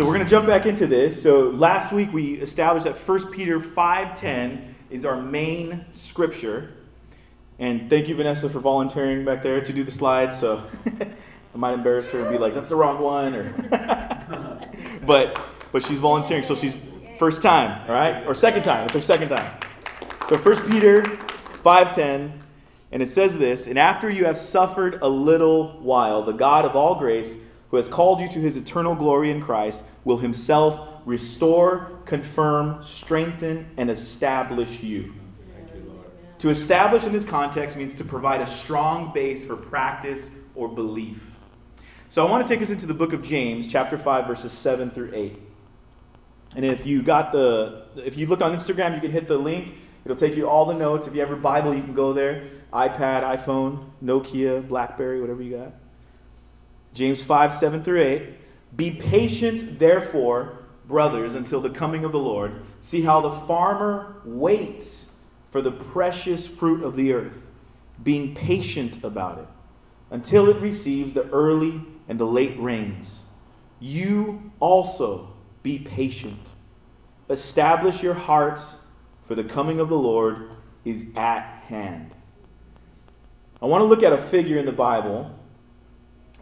So we're going to jump back into this. So last week we established that 1 Peter 5:10 is our main scripture. And thank you Vanessa for volunteering back there to do the slides. So I might embarrass her and be like that's the wrong one or But but she's volunteering, so she's first time, all right? Or second time. It's her second time. So 1 Peter 5:10 and it says this, and after you have suffered a little while, the God of all grace who has called you to his eternal glory in Christ, will himself restore, confirm, strengthen, and establish you. to establish in this context means to provide a strong base for practice or belief. So I want to take us into the book of James, chapter 5, verses 7 through 8. And if you got the, if you look on Instagram, you can hit the link. It'll take you all the notes. If you have your Bible, you can go there. iPad, iPhone, Nokia, Blackberry, whatever you got. James 5, 7 through 8. Be patient, therefore, brothers, until the coming of the Lord. See how the farmer waits for the precious fruit of the earth, being patient about it, until it receives the early and the late rains. You also be patient. Establish your hearts, for the coming of the Lord is at hand. I want to look at a figure in the Bible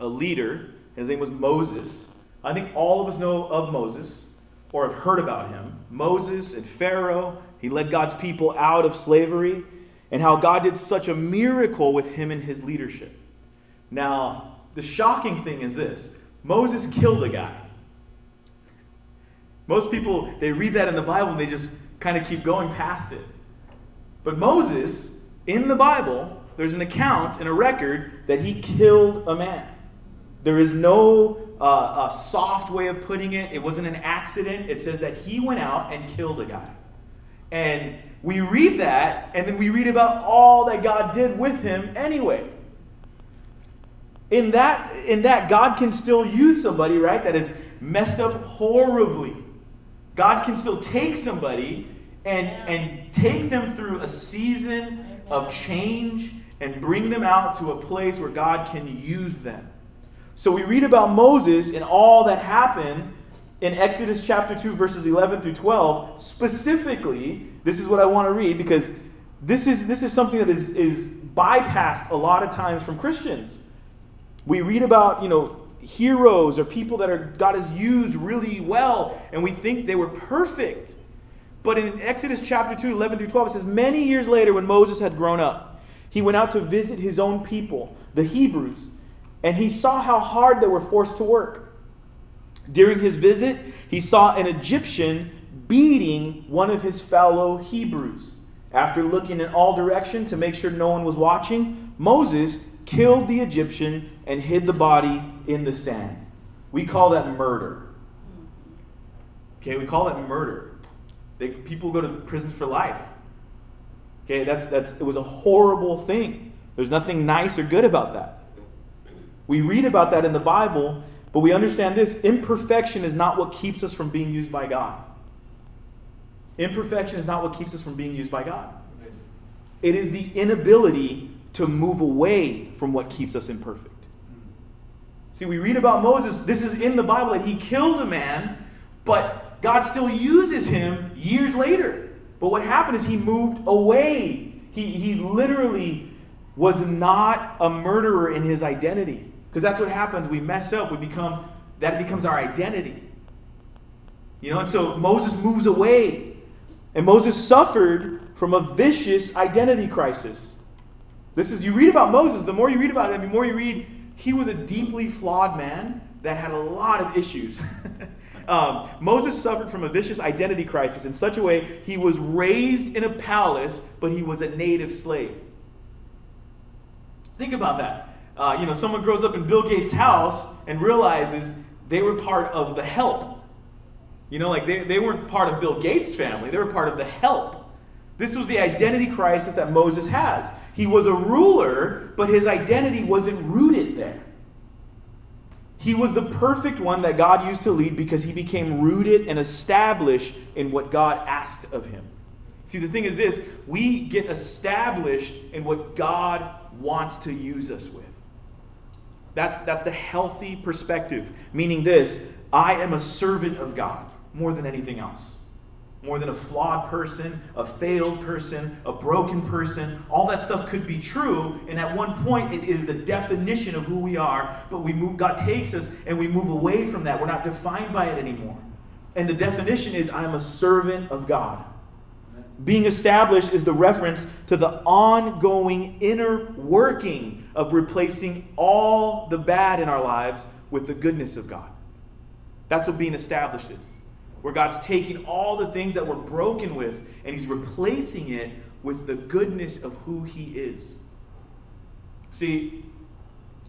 a leader. His name was Moses. I think all of us know of Moses or have heard about him. Moses and Pharaoh, he led God's people out of slavery, and how God did such a miracle with him and his leadership. Now, the shocking thing is this Moses killed a guy. Most people, they read that in the Bible and they just kind of keep going past it. But Moses, in the Bible, there's an account and a record that he killed a man. There is no uh, soft way of putting it. It wasn't an accident. It says that he went out and killed a guy. And we read that, and then we read about all that God did with him anyway. In that, in that, God can still use somebody, right, that is messed up horribly. God can still take somebody and, and take them through a season of change and bring them out to a place where God can use them. So we read about Moses and all that happened in Exodus chapter 2, verses 11 through 12. Specifically, this is what I want to read because this is, this is something that is, is bypassed a lot of times from Christians. We read about, you know, heroes or people that are, God has used really well, and we think they were perfect. But in Exodus chapter 2, 11 through 12, it says, Many years later, when Moses had grown up, he went out to visit his own people, the Hebrews and he saw how hard they were forced to work. During his visit, he saw an Egyptian beating one of his fellow Hebrews. After looking in all directions to make sure no one was watching, Moses killed the Egyptian and hid the body in the sand. We call that murder. Okay, we call that murder. They, people go to prison for life. Okay, that's that's it was a horrible thing. There's nothing nice or good about that. We read about that in the Bible, but we understand this imperfection is not what keeps us from being used by God. Imperfection is not what keeps us from being used by God. It is the inability to move away from what keeps us imperfect. See, we read about Moses, this is in the Bible that he killed a man, but God still uses him years later. But what happened is he moved away. He, he literally was not a murderer in his identity. Because that's what happens. We mess up. We become, that becomes our identity. You know, and so Moses moves away. And Moses suffered from a vicious identity crisis. This is, you read about Moses, the more you read about him, the more you read, he was a deeply flawed man that had a lot of issues. um, Moses suffered from a vicious identity crisis in such a way he was raised in a palace, but he was a native slave. Think about that uh, you know, someone grows up in Bill Gates' house and realizes they were part of the help. You know, like they, they weren't part of Bill Gates' family, they were part of the help. This was the identity crisis that Moses has. He was a ruler, but his identity wasn't rooted there. He was the perfect one that God used to lead because he became rooted and established in what God asked of him. See, the thing is this we get established in what God wants to use us with. That's, that's the healthy perspective, meaning this I am a servant of God more than anything else. More than a flawed person, a failed person, a broken person. All that stuff could be true, and at one point it is the definition of who we are, but we move, God takes us and we move away from that. We're not defined by it anymore. And the definition is I am a servant of God. Being established is the reference to the ongoing inner working of replacing all the bad in our lives with the goodness of God. That's what being established is. Where God's taking all the things that we're broken with and He's replacing it with the goodness of who He is. See,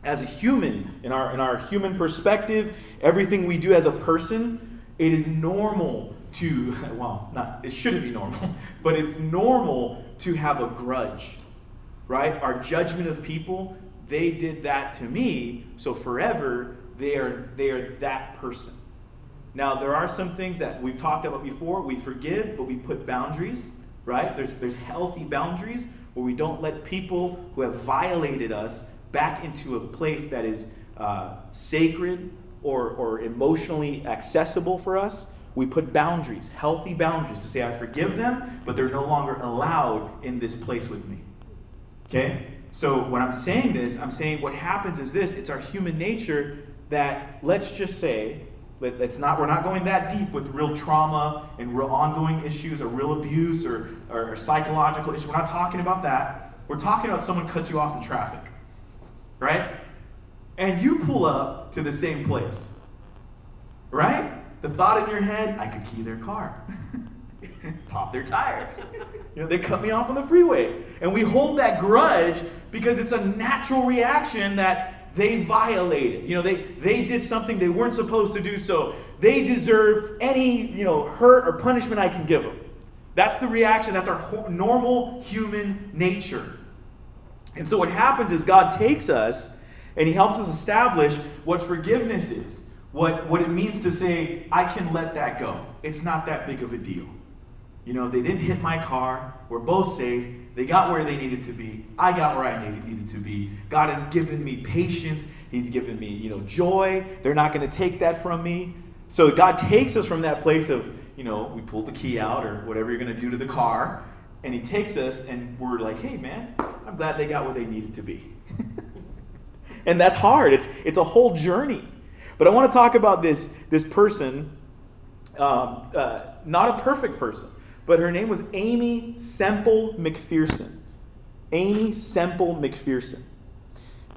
as a human, in our, in our human perspective, everything we do as a person, it is normal to, well, not, it shouldn't be normal, but it's normal to have a grudge, right? Our judgment of people, they did that to me, so forever they are, they are that person. Now, there are some things that we've talked about before. We forgive, but we put boundaries, right? There's, there's healthy boundaries where we don't let people who have violated us back into a place that is uh, sacred or, or emotionally accessible for us we put boundaries, healthy boundaries, to say, I forgive them, but they're no longer allowed in this place with me. Okay? So when I'm saying this, I'm saying what happens is this it's our human nature that, let's just say, it's not, we're not going that deep with real trauma and real ongoing issues or real abuse or, or, or psychological issues. We're not talking about that. We're talking about someone cuts you off in traffic, right? And you pull up to the same place, right? The thought in your head, I could key their car, pop their tire. You know, they cut me off on the freeway. And we hold that grudge because it's a natural reaction that they violated. You know, they, they did something they weren't supposed to do, so they deserve any, you know, hurt or punishment I can give them. That's the reaction. That's our normal human nature. And so what happens is God takes us and he helps us establish what forgiveness is what, what it means to say, I can let that go. It's not that big of a deal. You know, they didn't hit my car. We're both safe. They got where they needed to be. I got where I needed, needed to be. God has given me patience. He's given me, you know, joy. They're not going to take that from me. So God takes us from that place of, you know, we pull the key out or whatever you're going to do to the car, and He takes us, and we're like, hey, man, I'm glad they got where they needed to be. and that's hard. It's, it's a whole journey. But I want to talk about this, this person, um, uh, not a perfect person, but her name was Aimee Semple McPherson. Aimee Semple McPherson.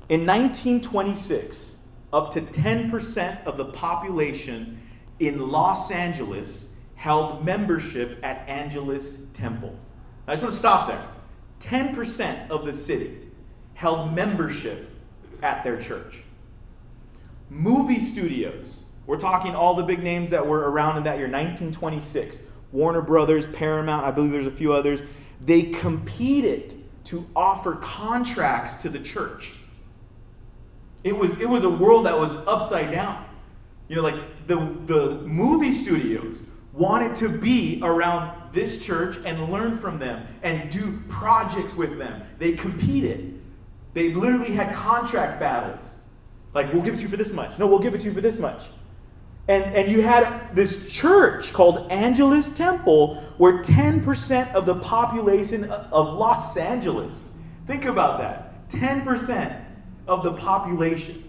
In 1926, up to 10% of the population in Los Angeles held membership at Angelus Temple. I just want to stop there. 10% of the city held membership at their church. Movie studios. We're talking all the big names that were around in that year, 1926. Warner Brothers, Paramount, I believe there's a few others. They competed to offer contracts to the church. It was, it was a world that was upside down. You know, like the, the movie studios wanted to be around this church and learn from them and do projects with them. They competed. They literally had contract battles. Like, we'll give it to you for this much. No, we'll give it to you for this much. And, and you had this church called Angelus Temple where 10% of the population of Los Angeles, think about that, 10% of the population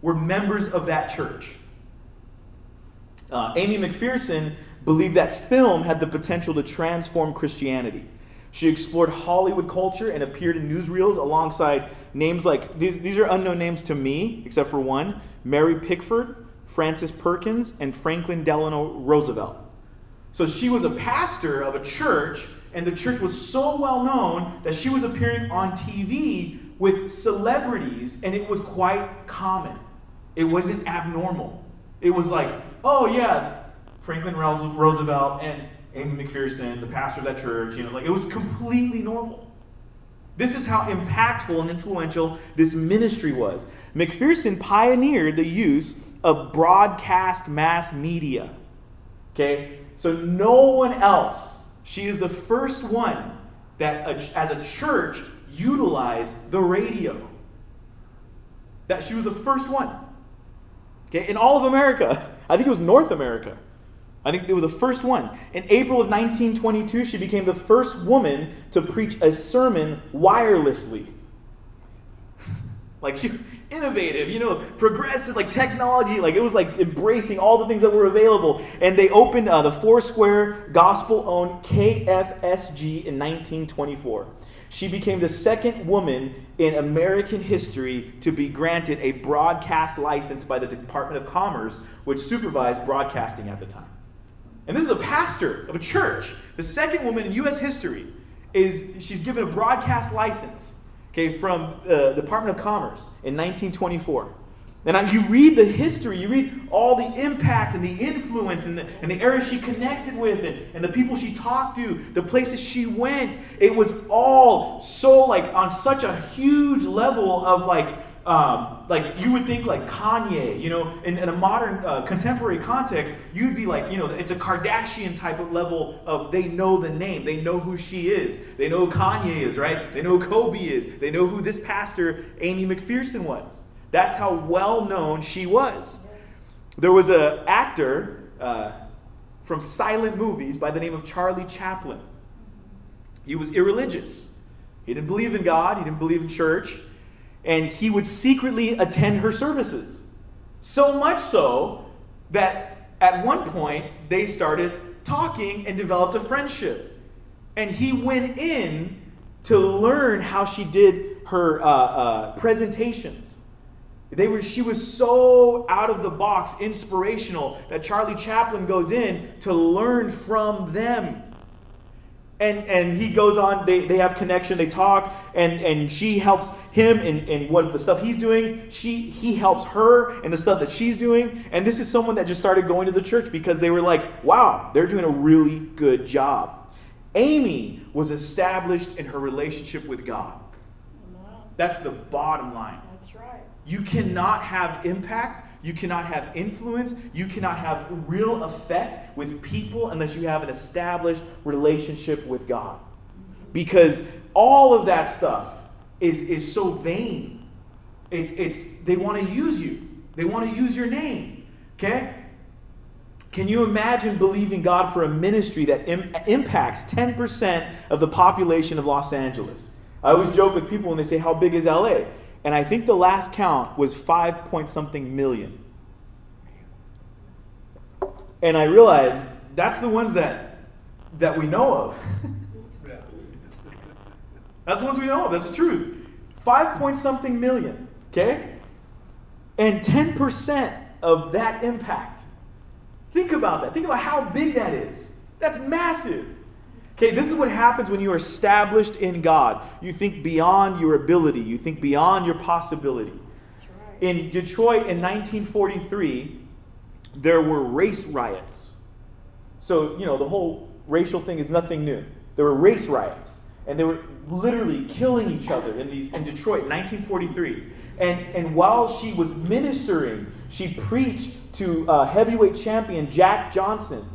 were members of that church. Uh, Aimee McPherson believed that film had the potential to transform Christianity. She explored Hollywood culture and appeared in newsreels alongside names like these, these are unknown names to me, except for one Mary Pickford, Frances Perkins, and Franklin Delano Roosevelt. So she was a pastor of a church, and the church was so well known that she was appearing on TV with celebrities, and it was quite common. It wasn't abnormal. It was like, oh, yeah, Franklin Roosevelt and Aimee McPherson, the pastor of that church, you know, like it was completely normal. This is how impactful and influential this ministry was. McPherson pioneered the use of broadcast mass media. Okay? So no one else, she is the first one that, as a church, utilized the radio. That she was the first one. Okay, in all of America. I think it was North America. I think they were the first one. In April of 1922, she became the first woman to preach a sermon wirelessly. like she innovative, you know, progressive, like technology, like it was like embracing all the things that were available. And they opened uh, the Foursquare gospel-owned KFSG in 1924. She became the second woman in American history to be granted a broadcast license by the Department of Commerce, which supervised broadcasting at the time. And this is a pastor of a church. The second woman in U.S. history is she's given a broadcast license, okay, from the uh, Department of Commerce in 1924. And you read the history, you read all the impact and the influence and the, and the areas she connected with and, and the people she talked to, the places she went. It was all so like on such a huge level of like um, like you would think like Kanye, you know, in, in a modern uh, contemporary context, you'd be like, you know, it's a Kardashian type of level of they know the name, they know who she is, they know Kanye is, right? They know Kobe is, they know who this pastor Aimee McPherson was. That's how well known she was. There was an actor uh, from silent movies by the name of Charlie Chaplin. He was irreligious. He didn't believe in God, he didn't believe in church and he would secretly attend her services. So much so that at one point they started talking and developed a friendship. And he went in to learn how she did her uh, uh, presentations. They were, she was so out of the box, inspirational, that Charlie Chaplin goes in to learn from them and and he goes on they, they have connection they talk and and she helps him in, in what the stuff he's doing. She he helps her in the stuff that she's doing. And this is someone that just started going to the church because they were like wow they're doing a really good job. Aimee was established in her relationship with god. That's the bottom line you cannot have impact, you cannot have influence, you cannot have real effect with people unless you have an established relationship with God. Because all of that stuff is, is so vain. It's, it's, they want to use you, they want to use your name. Okay? Can you imagine believing God for a ministry that Im- impacts 10% of the population of Los Angeles? I always joke with people when they say, How big is LA? And I think the last count was five point something million. And I realized that's the ones that that we know of. that's the ones we know of. That's the truth. Five point something million. Okay? And 10% of that impact. Think about that. Think about how big that is. That's massive. Okay, this is what happens when you are established in God. You think beyond your ability, you think beyond your possibility. Right. In Detroit in 1943, there were race riots. So, you know, the whole racial thing is nothing new. There were race riots, and they were literally killing each other in, these, in Detroit in 1943. And, and while she was ministering, she preached to uh, heavyweight champion Jack Johnson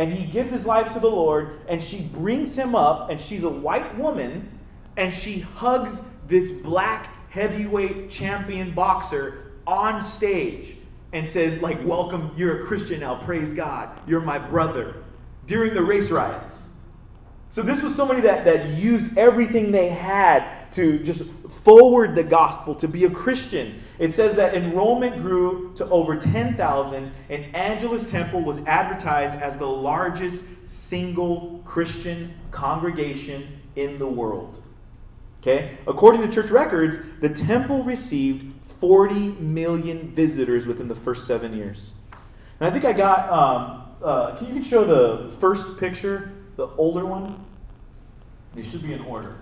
and he gives his life to the Lord, and she brings him up, and she's a white woman, and she hugs this black heavyweight champion boxer on stage and says, like, welcome, you're a Christian now, praise God, you're my brother, during the race riots. So this was somebody that, that used everything they had to just forward the gospel, to be a Christian. It says that enrollment grew to over 10,000, and Angelus Temple was advertised as the largest single Christian congregation in the world. Okay? According to church records, the temple received 40 million visitors within the first seven years. And I think I got, um, uh, can you show the first picture, the older one? They should be in order.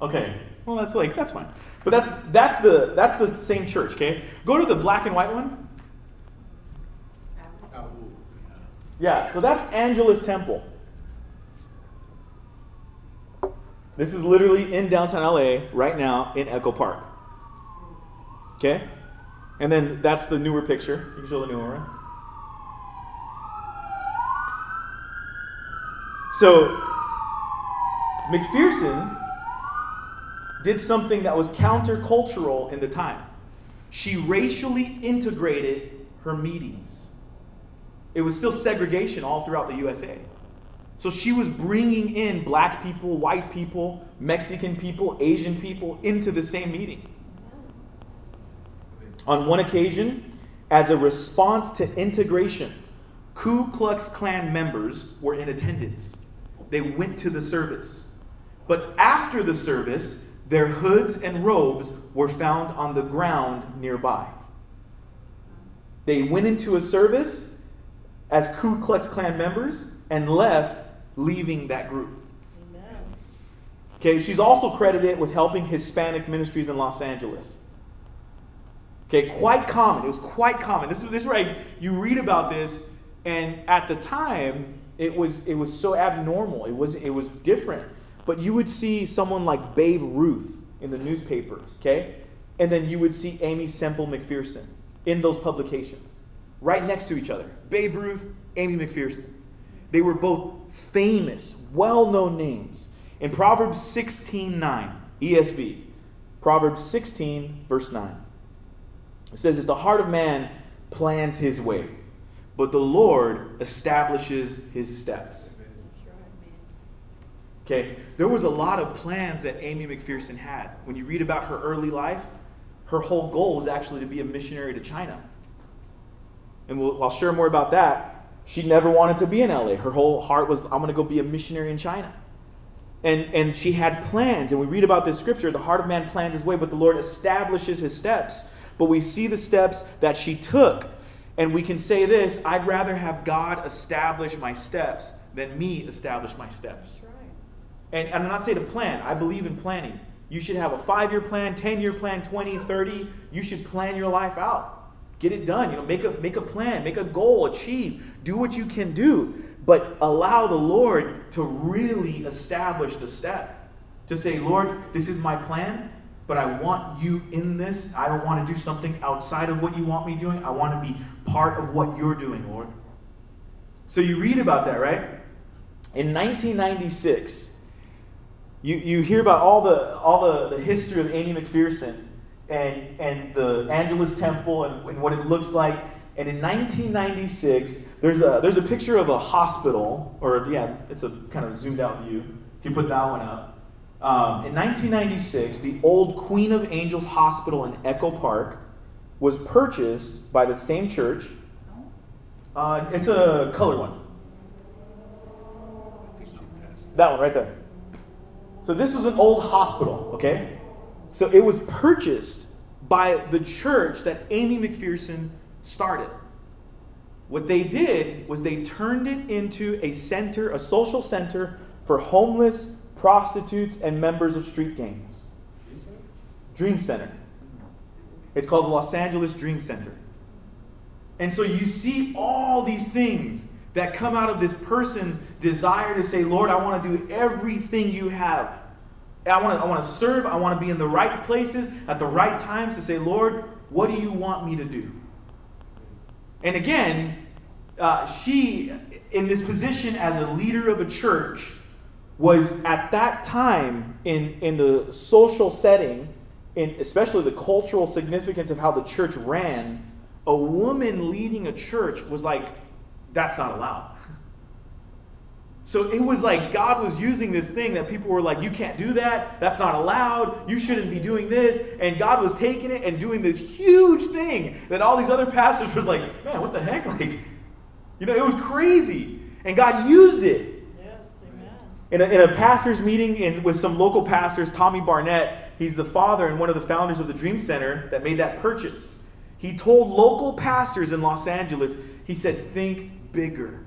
Okay. Well, that's like that's fine. But that's that's the that's the same church. Okay. Go to the black and white one. Yeah. So that's Angelus Temple. This is literally in downtown LA right now in Echo Park. Okay. And then that's the newer picture. You can show the newer one. So McPherson did something that was countercultural in the time. She racially integrated her meetings. It was still segregation all throughout the USA. So she was bringing in black people, white people, Mexican people, Asian people into the same meeting. On one occasion, as a response to integration, Ku Klux Klan members were in attendance. They went to the service. But after the service, their hoods and robes were found on the ground nearby. They went into a service as Ku Klux Klan members and left, leaving that group. Okay, she's also credited with helping Hispanic ministries in Los Angeles. Okay, quite common. It was quite common. This is this is right. You read about this, and at the time, it was it was so abnormal. It was it was different. But you would see someone like Babe Ruth in the newspapers, okay? And then you would see Aimee Semple McPherson in those publications, right next to each other. Babe Ruth, Aimee McPherson. They were both famous, well-known names. In Proverbs 16:9, ESV, Proverbs 16, verse 9. It says, As the heart of man plans his way, but the Lord establishes his steps. Okay, there was a lot of plans that Aimee McPherson had. When you read about her early life, her whole goal was actually to be a missionary to China. And we'll, I'll share more about that. She never wanted to be in LA. Her whole heart was, I'm going to go be a missionary in China. And, and she had plans. And we read about this scripture the heart of man plans his way, but the Lord establishes his steps. But we see the steps that she took. And we can say this I'd rather have God establish my steps than me establish my steps. And I'm not saying to plan, I believe in planning. You should have a five year plan, 10 year plan, 20, 30. You should plan your life out. Get it done. You know, make a, make a plan, make a goal, achieve, do what you can do. But allow the Lord to really establish the step. To say, Lord, this is my plan, but I want you in this. I don't want to do something outside of what you want me doing. I want to be part of what you're doing, Lord. So you read about that, right? In 1996, you, you hear about all the all the, the history of Aimee McPherson and and the Angelus Temple and, and what it looks like. And in 1996, there's a there's a picture of a hospital, or yeah, it's a kind of zoomed out view. If you put that one up. Um, in 1996, the old Queen of Angels Hospital in Echo Park was purchased by the same church. Uh, it's a color one. That one right there. So this was an old hospital, okay? So it was purchased by the church that Aimee McPherson started. What they did was they turned it into a center, a social center for homeless, prostitutes, and members of street gangs. Dream Center. It's called the Los Angeles Dream Center. And so you see all these things that come out of this person's desire to say, Lord, I want to do everything you have. I want to, I want to serve. I want to be in the right places at the right times to say, Lord, what do you want me to do? And again, uh, she, in this position as a leader of a church, was at that time in, in the social setting, in especially the cultural significance of how the church ran, a woman leading a church was like that's not allowed. So it was like God was using this thing that people were like, you can't do that. That's not allowed. You shouldn't be doing this. And God was taking it and doing this huge thing that all these other pastors was like, man, what the heck? Like, you know, it was crazy. And God used it. Yes, amen. In a, in a pastor's meeting in, with some local pastors, Tommy Barnett, he's the father and one of the founders of the Dream Center that made that purchase. He told local pastors in Los Angeles, he said, think bigger.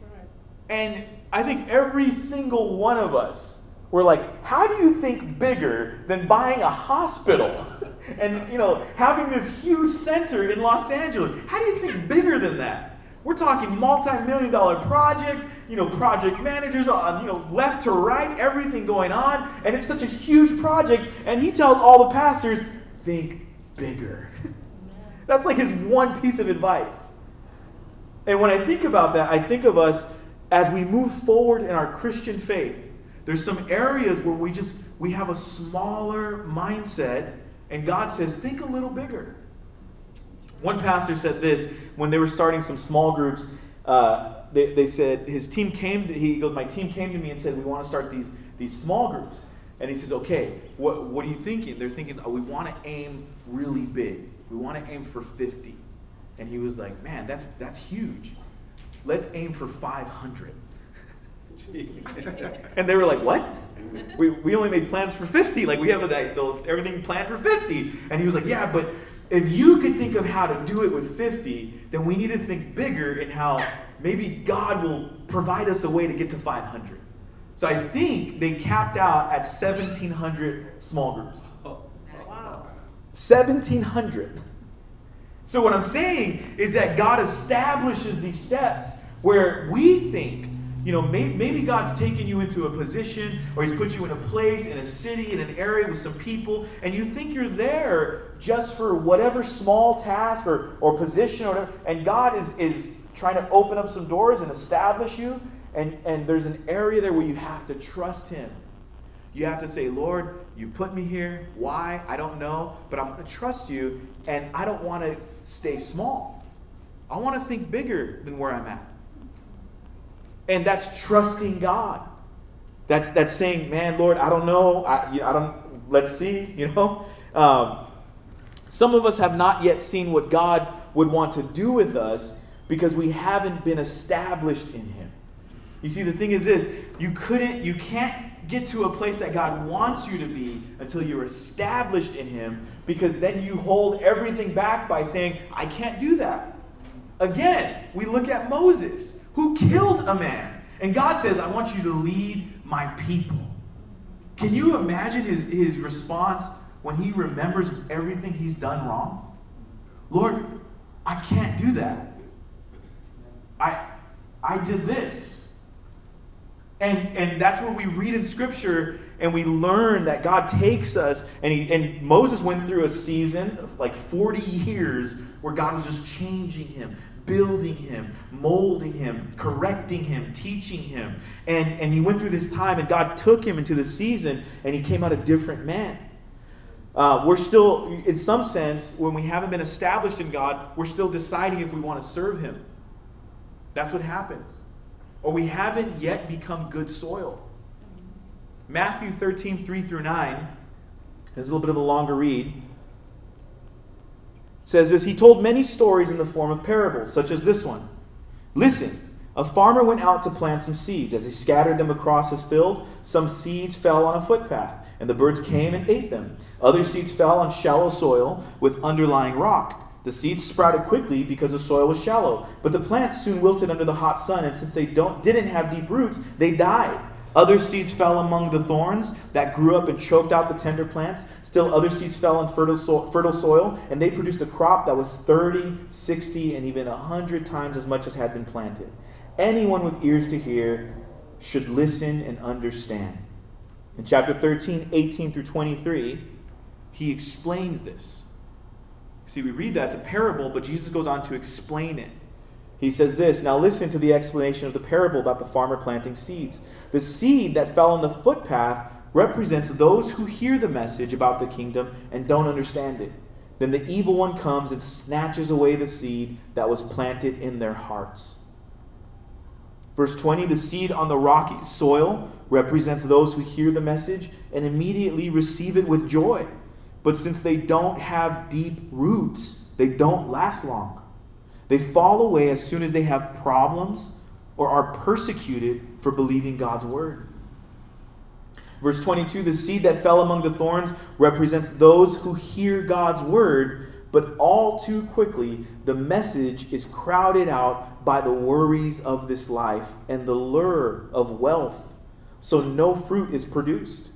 Right. And I think every single one of us were like, how do you think bigger than buying a hospital and you know having this huge center in Los Angeles? How do you think bigger than that? We're talking multi-million dollar projects, you know, project managers on, you know, left to right, everything going on, and it's such a huge project. And he tells all the pastors, think bigger. That's like his one piece of advice. And when I think about that, I think of us as we move forward in our Christian faith. there's some areas where we just we have a smaller mindset and God says think a little bigger. One pastor said this when they were starting some small groups. Uh, they, they said his team came to, he goes my team came to me and said we want to start these these small groups and he says okay what, what are you thinking they're thinking oh, we want to aim really big we want to aim for 50 and he was like man that's that's huge let's aim for 500 and they were like, what? We, we only made plans for 50. Like, we have everything planned for 50. And he was like, yeah, but if you could think of how to do it with 50, then we need to think bigger in how maybe God will provide us a way to get to 500. So I think they capped out at 1,700 small groups. Oh, wow. 1,700. So what I'm saying is that God establishes these steps where we think you know, maybe, maybe God's taken you into a position or He's put you in a place, in a city, in an area with some people, and you think you're there just for whatever small task or, or position or whatever, and God is, is trying to open up some doors and establish you, and, and there's an area there where you have to trust Him. You have to say, Lord, you put me here. Why? I don't know, but I'm going to trust you, and I don't want to stay small. I want to think bigger than where I'm at. And that's trusting God. That's, that's saying, man, Lord, I don't know. I, I don't, let's see, you know. Um, some of us have not yet seen what God would want to do with us because we haven't been established in Him. You see, the thing is this you couldn't, you can't get to a place that God wants you to be until you're established in Him because then you hold everything back by saying, I can't do that. Again, we look at Moses who killed a man. And God says, I want you to lead my people. Can you imagine his, his response when he remembers everything he's done wrong? Lord, I can't do that. I, I did this. And, and that's what we read in Scripture and we learn that God takes us, and, he, and Moses went through a season of like 40 years where God was just changing him, building him, molding him, correcting him, teaching him. And, and he went through this time, and God took him into the season, and he came out a different man. Uh, we're still, in some sense, when we haven't been established in God, we're still deciding if we want to serve him. That's what happens. Or we haven't yet become good soil. Matthew 13, 3 through 9, is a little bit of a longer read says this He told many stories in the form of parables, such as this one. Listen, a farmer went out to plant some seeds. As he scattered them across his field, some seeds fell on a footpath, and the birds came and ate them. Other seeds fell on shallow soil with underlying rock. The seeds sprouted quickly because the soil was shallow, but the plants soon wilted under the hot sun, and since they don't, didn't have deep roots, they died. Other seeds fell among the thorns that grew up and choked out the tender plants. Still, other seeds fell on fertile, so- fertile soil, and they produced a crop that was 30, 60, and even 100 times as much as had been planted. Anyone with ears to hear should listen and understand. In chapter 13, 18 through 23, he explains this. See, we read that, it's a parable, but Jesus goes on to explain it. He says this Now listen to the explanation of the parable about the farmer planting seeds. The seed that fell on the footpath represents those who hear the message about the kingdom and don't understand it. Then the evil one comes and snatches away the seed that was planted in their hearts. Verse 20 The seed on the rocky soil represents those who hear the message and immediately receive it with joy. But since they don't have deep roots, they don't last long. They fall away as soon as they have problems or are persecuted for believing God's word. Verse 22 the seed that fell among the thorns represents those who hear God's word, but all too quickly the message is crowded out by the worries of this life and the lure of wealth, so no fruit is produced.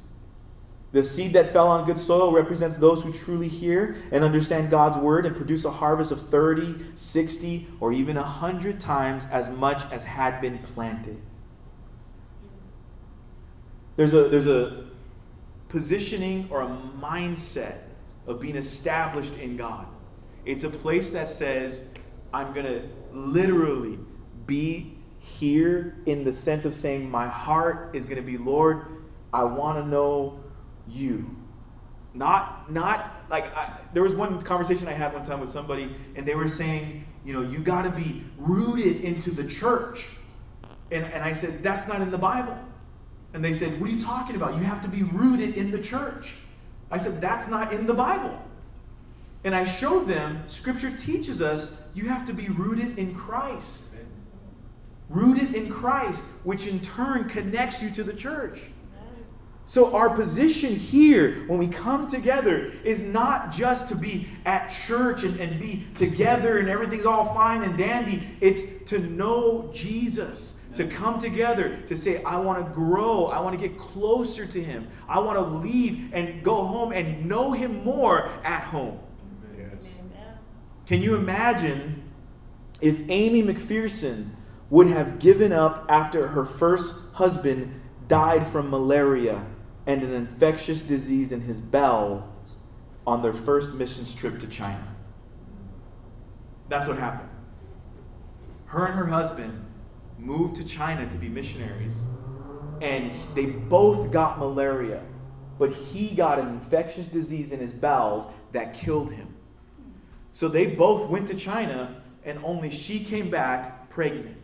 The seed that fell on good soil represents those who truly hear and understand God's word and produce a harvest of 30, 60, or even 100 times as much as had been planted. There's a, there's a positioning or a mindset of being established in God. It's a place that says, I'm going to literally be here in the sense of saying, My heart is going to be, Lord, I want to know you. Not, not like I, there was one conversation I had one time with somebody, and they were saying, you know, you got to be rooted into the church. And, and I said, that's not in the Bible. And they said, what are you talking about? You have to be rooted in the church. I said, that's not in the Bible. And I showed them, Scripture teaches us you have to be rooted in Christ. Rooted in Christ, which in turn connects you to the church. So, our position here when we come together is not just to be at church and, and be together and everything's all fine and dandy. It's to know Jesus, to come together, to say, I want to grow, I want to get closer to Him, I want to leave and go home and know Him more at home. Can you imagine if Aimee McPherson would have given up after her first husband died from malaria and an infectious disease in his bowels on their first missions trip to China. That's what happened. Her and her husband moved to China to be missionaries, and they both got malaria, but he got an infectious disease in his bowels that killed him. So they both went to China, and only she came back pregnant.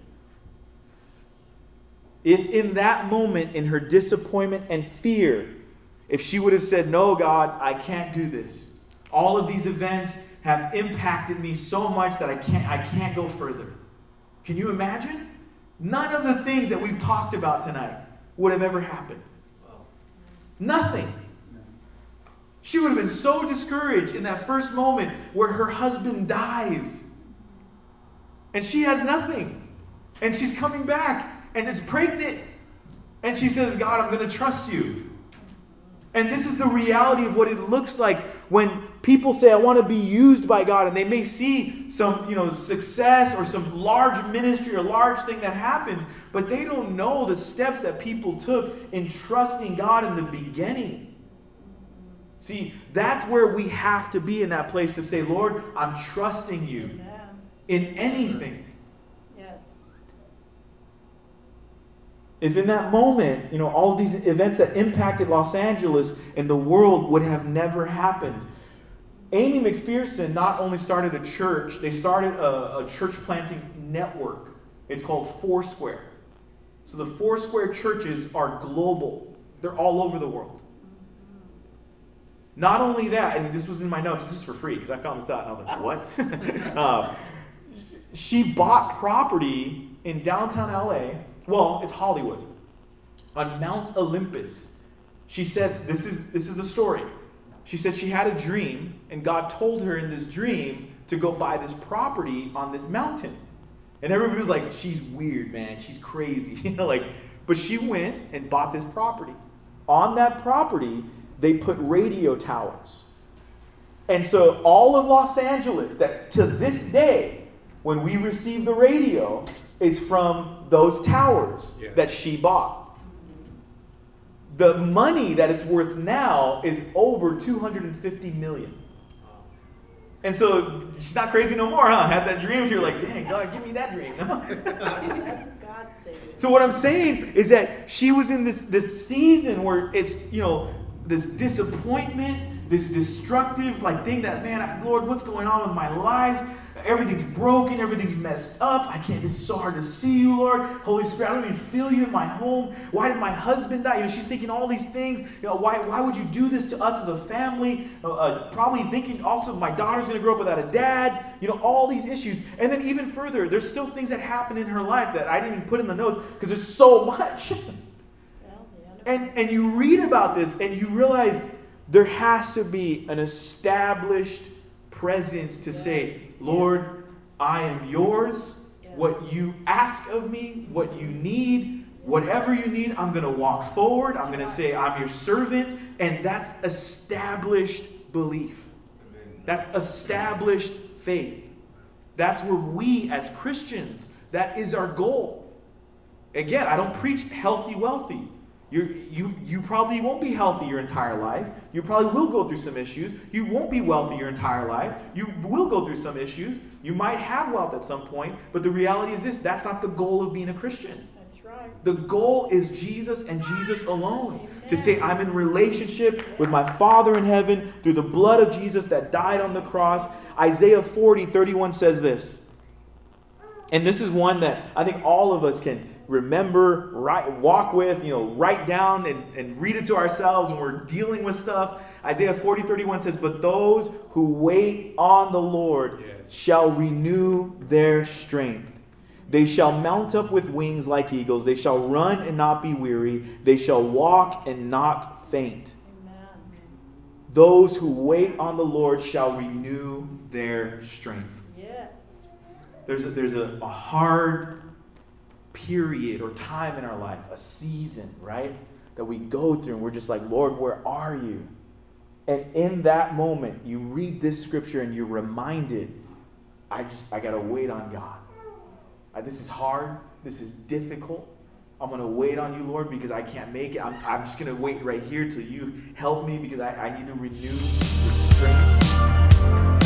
If in that moment, in her disappointment and fear, if she would have said, No, God, I can't do this. All of these events have impacted me so much that I can't, I can't go further. Can you imagine? None of the things that we've talked about tonight would have ever happened. Nothing. She would have been so discouraged in that first moment where her husband dies. And she has nothing. And she's coming back and is pregnant. And she says, God, I'm going to trust you. And this is the reality of what it looks like when people say, I want to be used by God, and they may see some, you know, success or some large ministry or large thing that happens, but they don't know the steps that people took in trusting God in the beginning. See, that's where we have to be in that place to say, Lord, I'm trusting you in anything. If in that moment, you know, all of these events that impacted Los Angeles and the world would have never happened. Aimee McPherson not only started a church, they started a, a church planting network. It's called Foursquare. So the Foursquare churches are global, they're all over the world. Not only that, and this was in my notes, this is for free because I found this out and I was like, what? uh, she bought property in downtown LA well, it's Hollywood. On Mount Olympus, she said, this is, this is the story. She said she had a dream, and God told her in this dream to go buy this property on this mountain. And everybody was like, she's weird, man. She's crazy. you know, like, but she went and bought this property. On that property, they put radio towers. And so all of Los Angeles, that to this day, when we receive the radio, is from those towers yeah. that she bought. The money that it's worth now is over 250 million. And so she's not crazy no more, huh? Had that dream, you're like, dang, God, give me that dream. That's So what I'm saying is that she was in this, this season where it's, you know, this disappointment, this destructive like thing that, man, Lord, what's going on with my life? everything's broken, everything's messed up. I can't, it's so hard to see you, Lord. Holy Spirit, I don't even feel you in my home. Why did my husband die? You know, she's thinking all these things. You know, why, why would you do this to us as a family? Uh, uh, probably thinking also my daughter's going to grow up without a dad. You know, all these issues. And then even further, there's still things that happen in her life that I didn't even put in the notes because there's so much. and, and you read about this and you realize there has to be an established presence to say, Lord, I am yours. What you ask of me, what you need, whatever you need, I'm going to walk forward. I'm going to say, I'm your servant. And that's established belief. That's established faith. That's where we as Christians, that is our goal. Again, I don't preach healthy, wealthy. You you, you probably won't be healthy your entire life. You probably will go through some issues. You won't be wealthy your entire life. You will go through some issues. You might have wealth at some point, but the reality is this that's not the goal of being a Christian. That's right. The goal is Jesus and Jesus alone. Amen. To say, I'm in relationship with my Father in heaven through the blood of Jesus that died on the cross. Isaiah 40, 31 says this. And this is one that I think all of us can remember, write, walk with, you know, write down and, and read it to ourselves when we're dealing with stuff. Isaiah 40, 31 says, But those who wait on the Lord yes. shall renew their strength. They shall mount up with wings like eagles. They shall run and not be weary. They shall walk and not faint. Amen. Those who wait on the Lord shall renew their strength. Yes. There's a, there's a, a hard period or time in our life, a season, right? That we go through and we're just like, Lord, where are you? And in that moment, you read this scripture and you're reminded, I just, I got to wait on God. I, this is hard. This is difficult. I'm going to wait on you, Lord, because I can't make it. I'm, I'm just going to wait right here till you help me because I, I need to renew the strength.